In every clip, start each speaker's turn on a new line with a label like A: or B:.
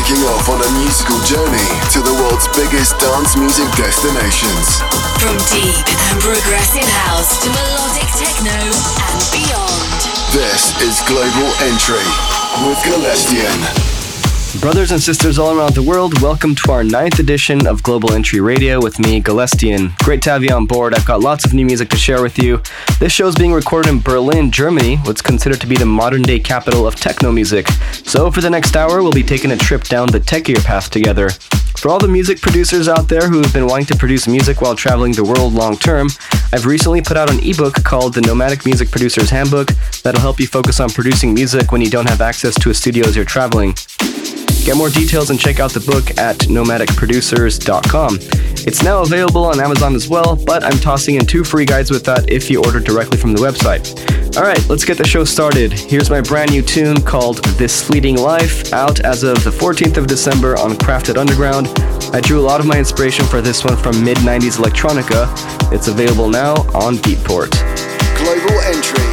A: taking off on a musical journey to the world's biggest dance music destinations.
B: From deep and progressive house to melodic techno and beyond.
A: This is Global Entry with Galestian.
C: Brothers and sisters all around the world, welcome to our ninth edition of Global Entry Radio with me, Galestian. Great to have you on board. I've got lots of new music to share with you. This show is being recorded in Berlin, Germany, what's considered to be the modern day capital of techno music. So, for the next hour, we'll be taking a trip down the techier path together. For all the music producers out there who have been wanting to produce music while traveling the world long term, I've recently put out an ebook called The Nomadic Music Producer's Handbook that'll help you focus on producing music when you don't have access to a studio as you're traveling. Get more details and check out the book at nomadicproducers.com. It's now available on Amazon as well, but I'm tossing in two free guides with that if you order directly from the website. Alright, let's get the show started. Here's my brand new tune called This Fleeting Life, out as of the 14th of December on Krafted Underground. I drew a lot of my inspiration for this one from mid 90s electronica. It's available now on Beatport.
A: Global Entry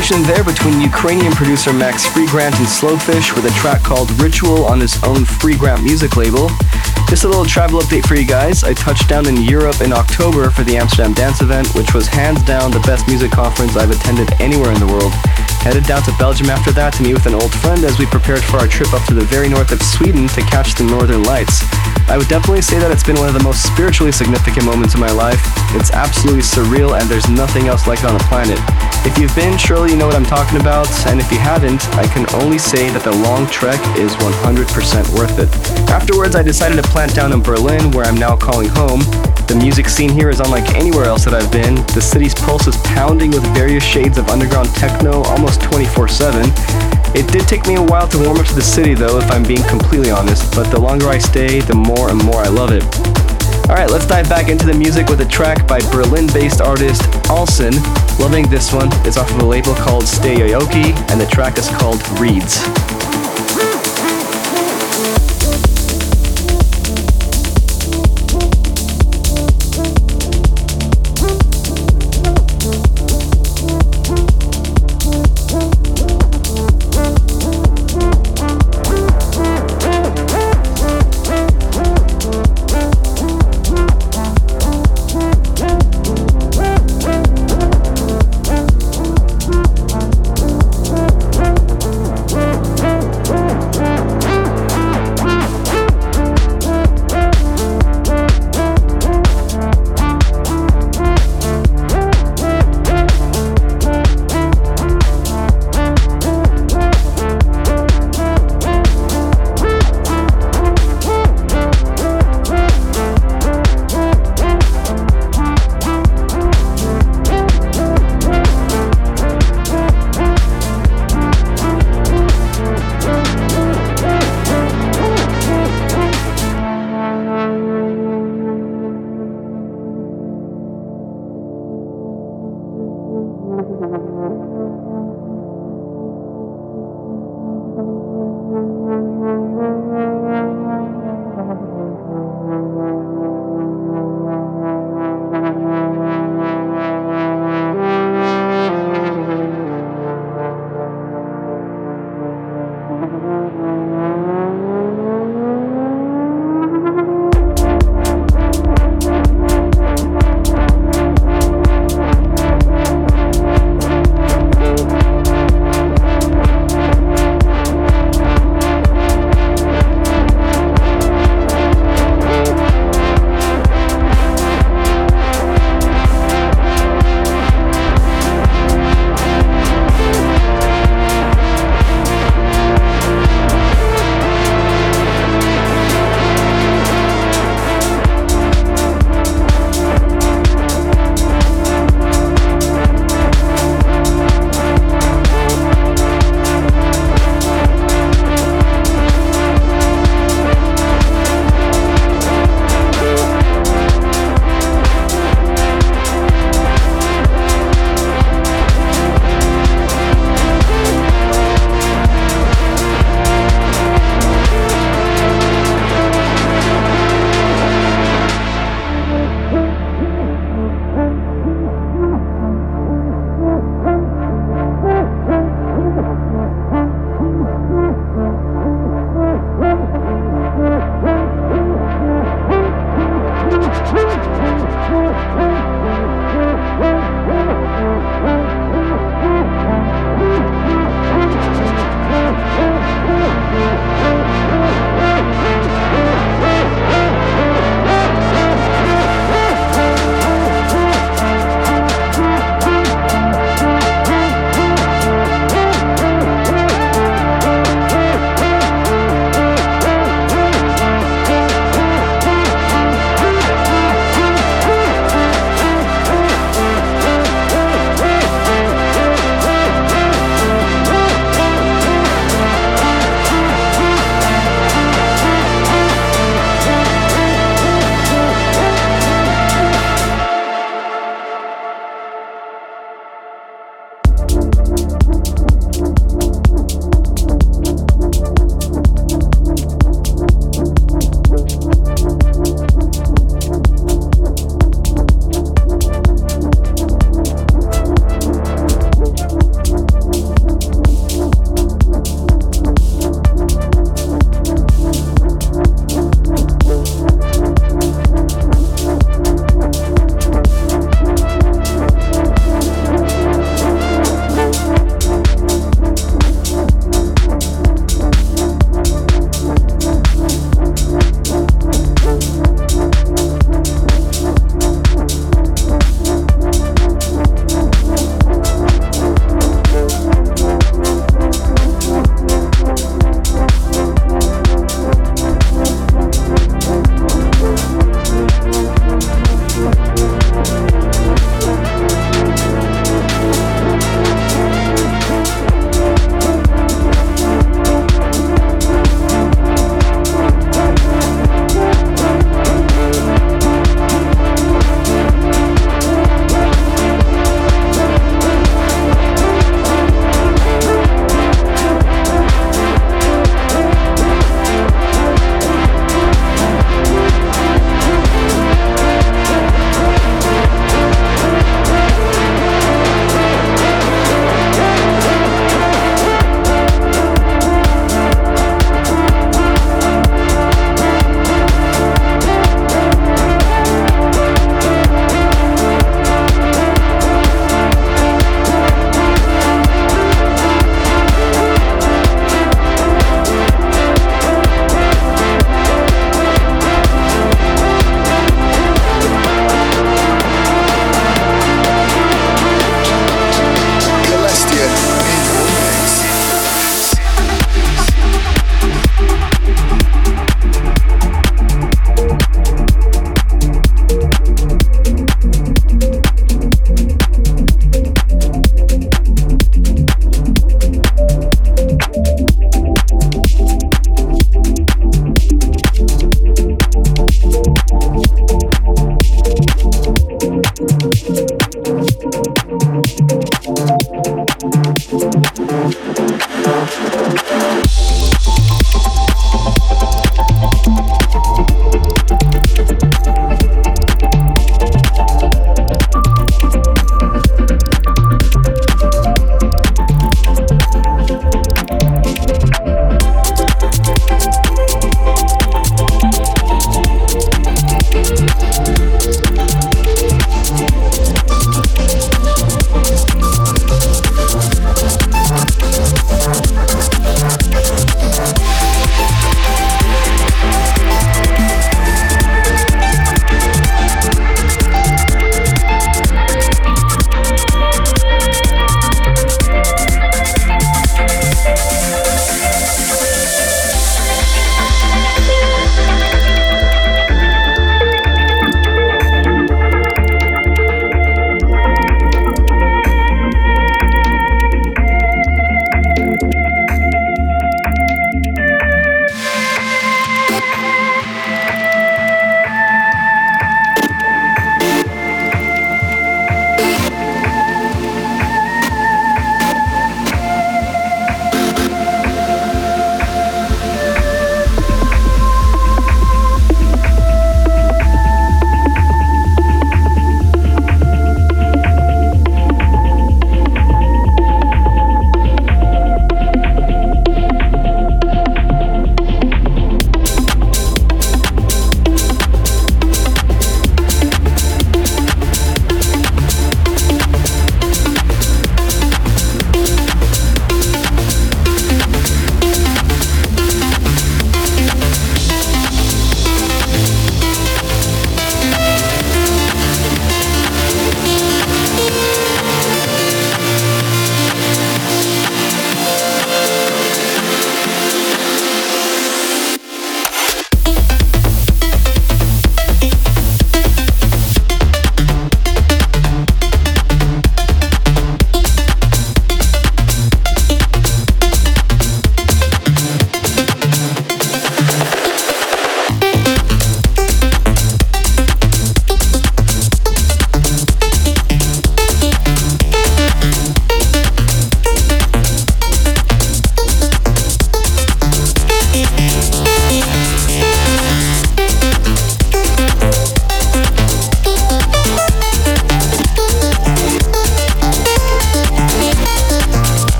C: collaboration there between Ukrainian producer Max Freegrant and Slowfish with a track called Ritual on his own Freegrant music label. Just a little travel update for you guys. I touched down in Europe in October for the Amsterdam Dance event, which was hands down the best music conference I've attended anywhere in the world. Headed down to Belgium after that to meet with an old friend as we prepared for our trip up to the very north of Sweden to catch the northern lights. I would definitely say that it's been one of the most spiritually significant moments of my life. It's absolutely surreal and there's nothing else like it on the planet. If you've been, surely you know what I'm talking about, and if you haven't, I can only say that the long trek is 100% worth it. Afterwards, I decided to plant down in Berlin, where I'm now calling home. The music scene here is unlike anywhere else that I've been. The city's pulse is pounding with various shades of underground techno almost 24 7. It did take me a while to warm up to the city, though, if I'm being completely honest, but the longer I stay, the more and more I love it. Alright, let's dive back into the music with a track by Berlin based artist Aalson. Loving this one. It's off of a label called Steyoyoke, and the track is called Reeds.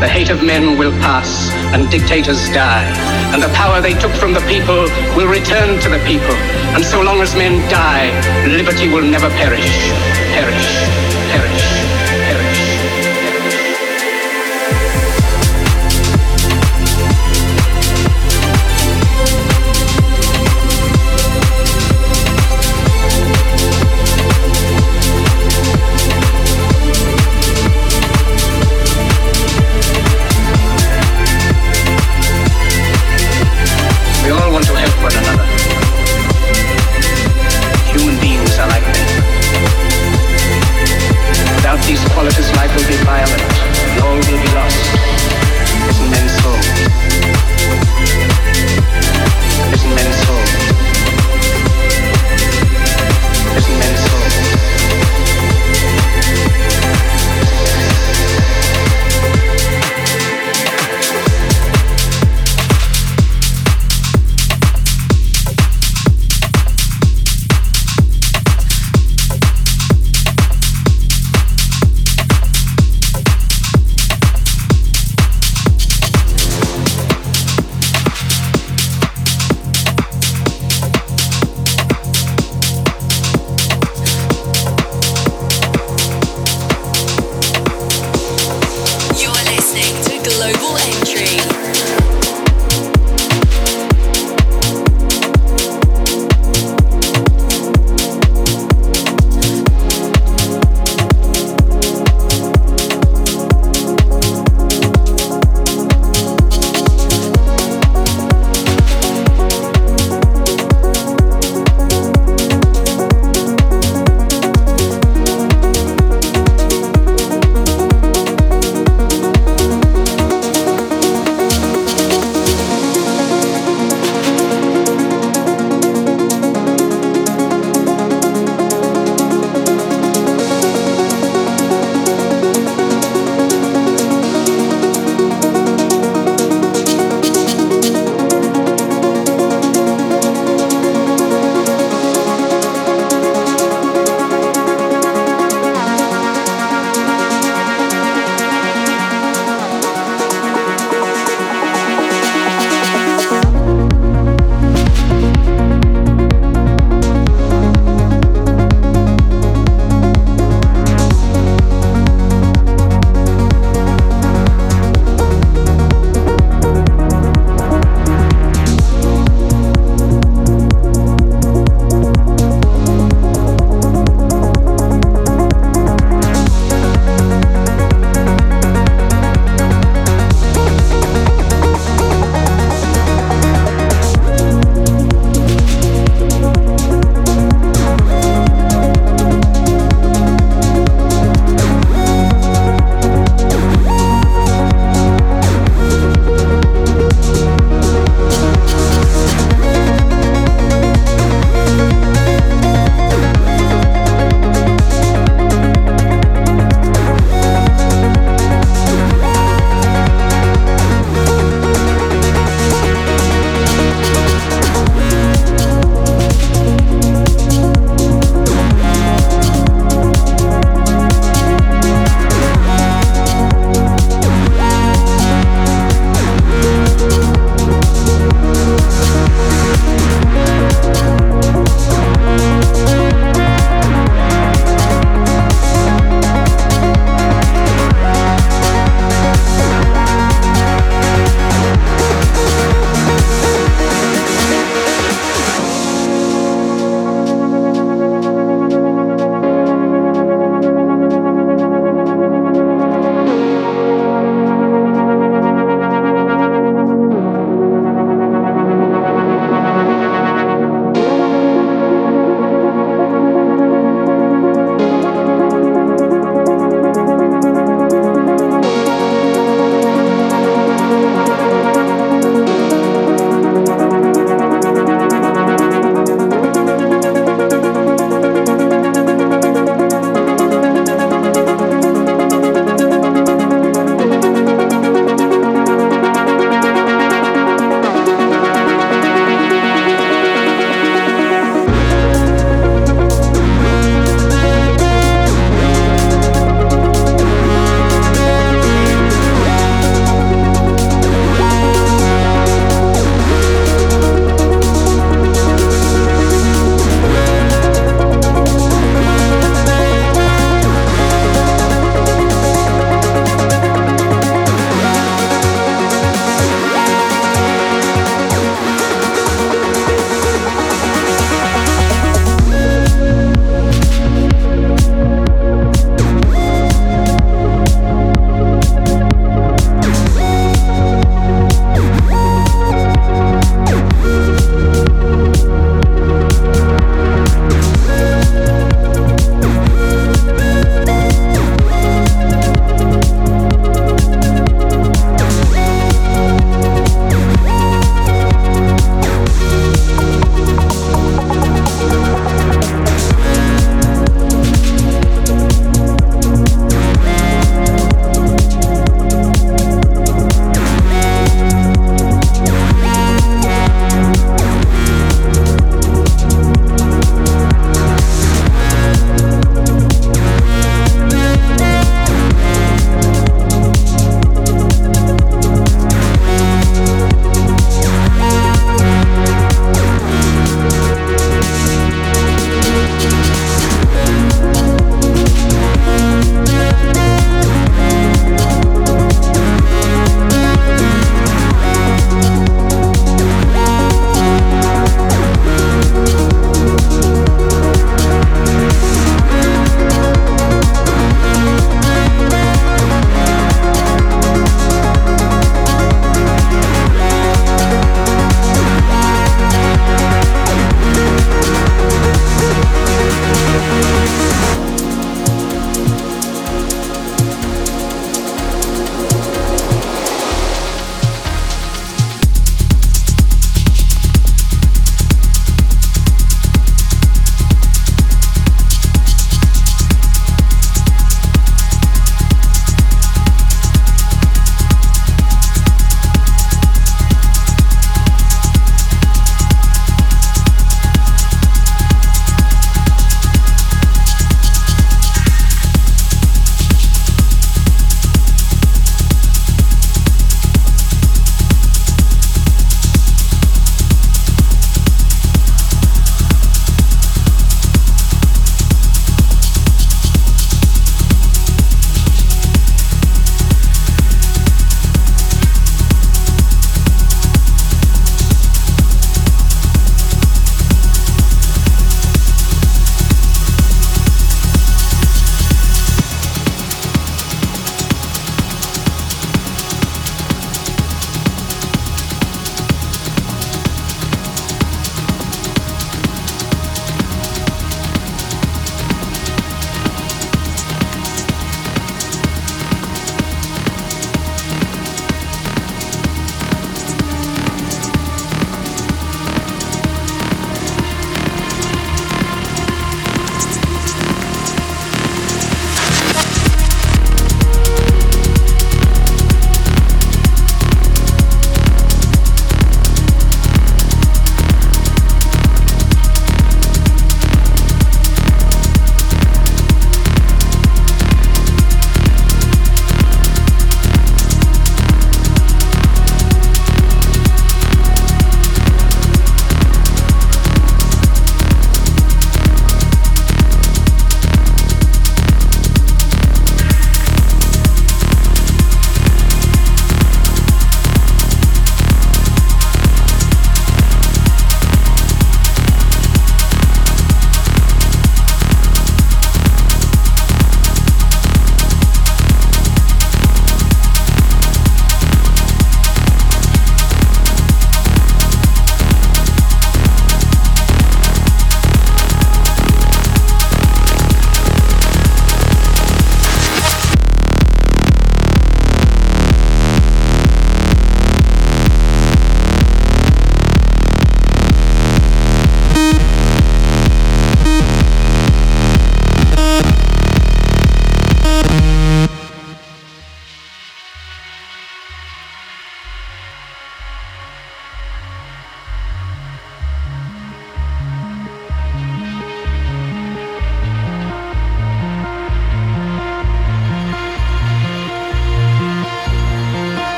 D: The hate of men will pass and dictators die, and the power they took from the people will return to the people. And so long as men die, liberty will never perish, perish.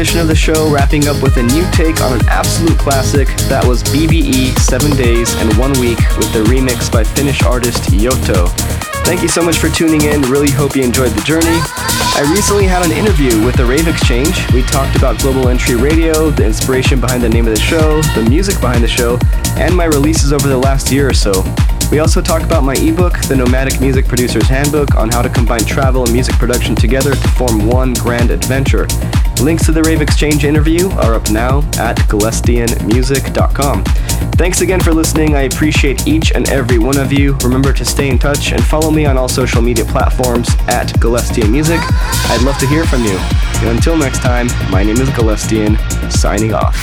C: Edition of the show, wrapping up with a new take on an absolute classic. That was BBE 7 Days and 1 Week with the remix by Finnish artist Yotto. Thank you so much for tuning in. Really hope you enjoyed the journey. I recently had an interview with the Rave Exchange. We talked about Global Entry Radio, the inspiration behind the name of the show, the music behind the show, and my releases over the last year or so. We also talk about my ebook, The Nomadic Music Producer's Handbook, on how to combine travel and music production together to form one grand adventure. Links to the Rave Exchange interview are up now at galestianmusic.com. Thanks again for listening. I appreciate each and every one of you. Remember to stay in touch and follow me on all social media platforms at Galestian Music. I'd love to hear from you. Until next time, my name is Galestian, signing off.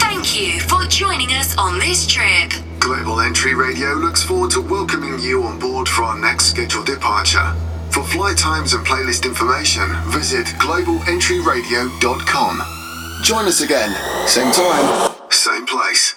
B: Thank you for joining us on this trip.
A: Global Entry Radio looks forward to welcoming you on board for our next scheduled departure. For flight times and playlist information, visit globalentryradio.com. Join us again, same time, same place.